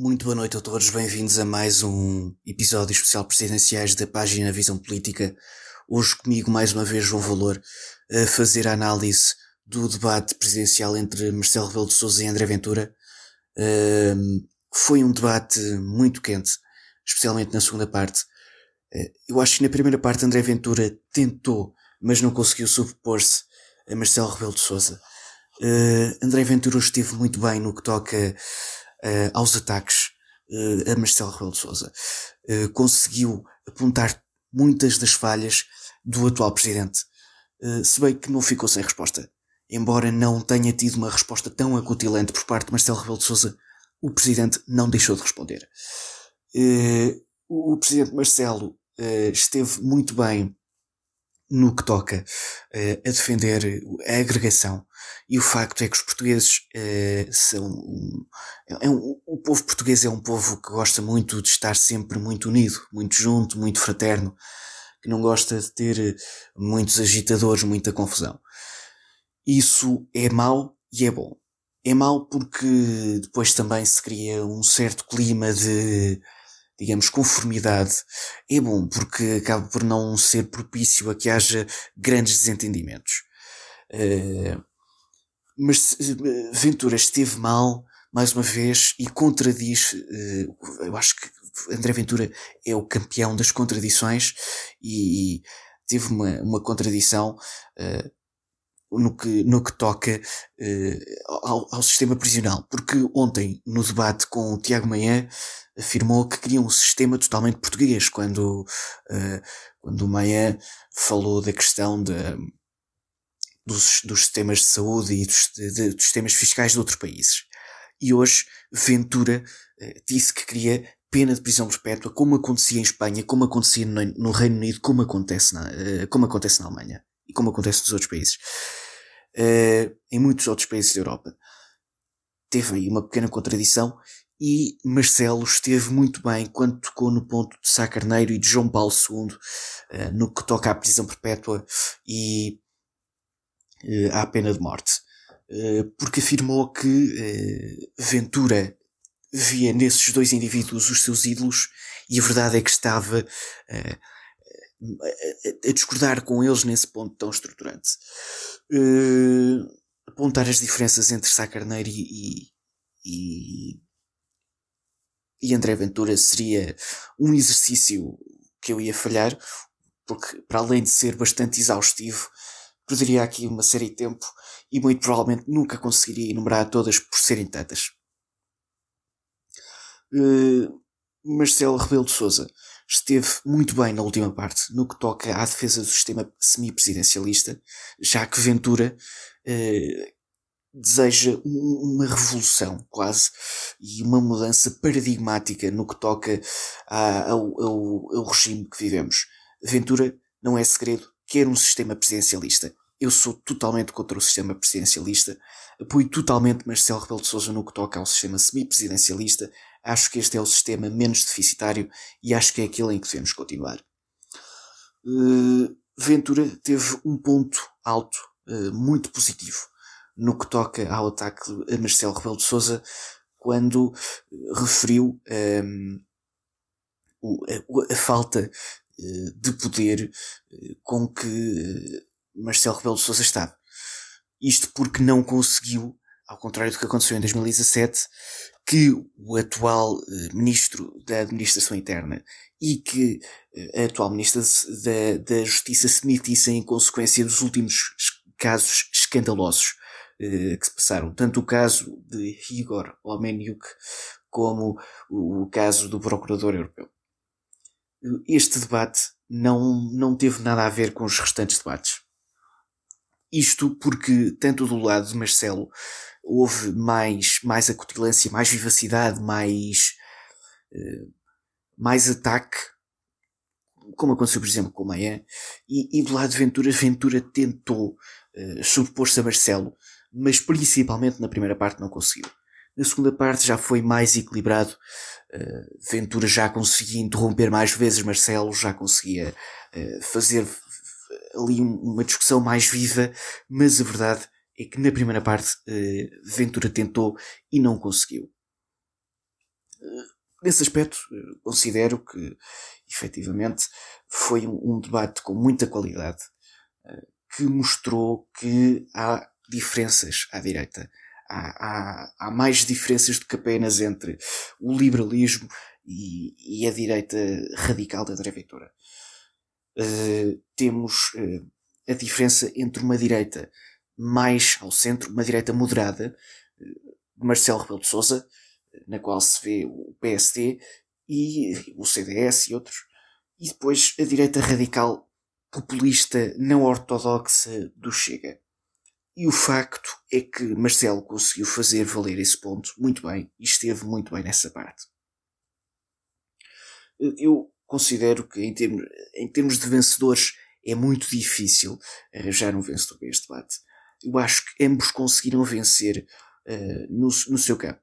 Muito boa noite a todos, bem-vindos a mais um episódio especial presidenciais da página Visão Política. Hoje comigo mais uma vez João Valor a fazer a análise do debate presidencial entre Marcelo Rebelo de Sousa e André Ventura. foi um debate muito quente, especialmente na segunda parte. Uh, eu acho que na primeira parte André Ventura tentou, mas não conseguiu sobrepor-se a Marcelo Rebelo de Sousa. Uh, André Ventura esteve muito bem no que toca uh, aos ataques uh, a Marcelo Rebelo de Sousa. Uh, conseguiu apontar muitas das falhas do atual presidente. se bem que não ficou sem resposta. Embora não tenha tido uma resposta tão acutilante por parte de Marcelo Rebelo de Sousa, o presidente não deixou de responder. o presidente Marcelo esteve muito bem no que toca uh, a defender a agregação. E o facto é que os portugueses uh, são. Um, é um, o povo português é um povo que gosta muito de estar sempre muito unido, muito junto, muito fraterno, que não gosta de ter eh, muitos agitadores, muita confusão. Isso é mau e é bom. É mau porque depois também se cria um certo clima de digamos, conformidade, é bom porque acaba por não ser propício a que haja grandes desentendimentos. Uh, mas uh, Ventura esteve mal, mais uma vez, e contradiz, uh, eu acho que André Ventura é o campeão das contradições e, e teve uma, uma contradição no que, no que toca ao, ao, sistema prisional. Porque ontem, no debate com o Tiago Manhã, afirmou que queria um sistema totalmente português, quando, uh, quando o Maia falou da questão de, dos, dos sistemas de saúde e dos, de, dos sistemas fiscais de outros países. E hoje, Ventura uh, disse que queria pena de prisão perpétua, como acontecia em Espanha, como acontecia no, no Reino Unido, como acontece na, como acontece na Alemanha e como acontece nos outros países. em muitos outros países da Europa. Teve aí uma pequena contradição e Marcelo esteve muito bem quando tocou no ponto de Sá Carneiro e de João Paulo II, eh, no que toca à prisão perpétua e eh, à pena de morte. Eh, porque afirmou que Ventura via nesses dois indivíduos os seus ídolos e a verdade é que estava a discordar com eles nesse ponto tão estruturante. apontar as diferenças entre Sá Carneiro e, e e André Ventura seria um exercício que eu ia falhar, porque para além de ser bastante exaustivo, perderia aqui uma série de tempo e muito provavelmente nunca conseguiria enumerar todas por serem tantas. Uh, Marcelo Rebelo de Souza esteve muito bem na última parte no que toca à defesa do sistema semipresidencialista, já que Ventura uh, deseja uma revolução quase e uma mudança paradigmática no que toca ao, ao, ao regime que vivemos. Ventura, não é segredo, quer um sistema presidencialista. Eu sou totalmente contra o sistema presidencialista, apoio totalmente Marcelo Rebelo de Sousa no que toca ao sistema semipresidencialista, acho que este é o sistema menos deficitário e acho que é aquele em que devemos continuar. Uh, Ventura teve um ponto alto, uh, muito positivo no que toca ao ataque a Marcelo Rebelo de Sousa quando referiu um, a, a, falta eh, de poder eh, com que eh, Marcelo Rebelo de Sousa estava. Isto porque não conseguiu, ao contrário do que aconteceu em 2017, que o atual Ministro da Administração Interna e que a atual Ministra da, da Justiça se demitissem em consequência dos últimos casos escandalosos eh, que se passaram. Tanto o caso de Igor Omeniuk como o caso do Procurador Europeu. Este debate não, não teve nada a ver com os restantes debates. Isto porque, tanto do lado de Marcelo, houve mais, mais acutilância, mais vivacidade, mais, uh, mais ataque, como aconteceu, por exemplo, com o Maia, e, e do lado de Ventura, Ventura tentou uh, sobrepor-se a Marcelo, mas principalmente na primeira parte não conseguiu. Na segunda parte já foi mais equilibrado. Uh, Ventura já conseguia interromper mais vezes Marcelo, já conseguia uh, fazer ali uma discussão mais viva, mas a verdade é que na primeira parte uh, Ventura tentou e não conseguiu. nesse aspecto, considero que, efetivamente, foi um, debate com muita qualidade, que mostrou que há diferenças à direita. Há, há, há mais diferenças do que apenas entre o liberalismo e, e a direita radical da André Ventura. Temos a diferença entre uma direita mais ao centro, uma direita moderada, uh, Marcelo Rebelo de Sousa, na qual se vê o PSD e o CDS e outros, e depois a direita radical populista não ortodoxa do Chega. E o facto é que Marcelo conseguiu fazer valer esse ponto muito bem e esteve muito bem nessa parte. Eu considero que em termos, em termos de vencedores é muito difícil arranjar um vencedor para este debate. Eu acho que ambos conseguiram vencer uh, no, no seu campo.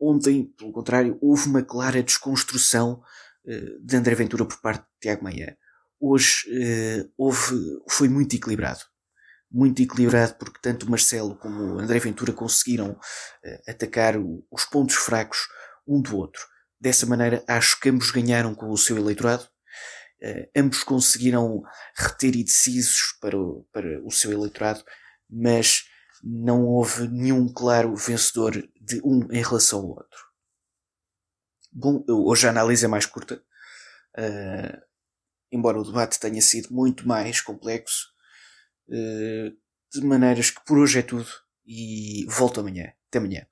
Ontem, pelo contrário, houve uma clara desconstrução uh, de André Ventura por parte de Tiago Maia. Hoje uh, houve, foi muito equilibrado. Muito equilibrado porque tanto Marcelo como André Ventura conseguiram atacar o, os pontos fracos um do outro. Dessa maneira, acho que ambos ganharam com o seu eleitorado, uh, ambos conseguiram reter indecisos para o, para o seu eleitorado, mas não houve nenhum claro vencedor de um em relação ao outro. Bom, hoje a análise é mais curta, uh, embora o debate tenha sido muito mais complexo, uh, de maneiras que por hoje é tudo e volto amanhã. Até amanhã.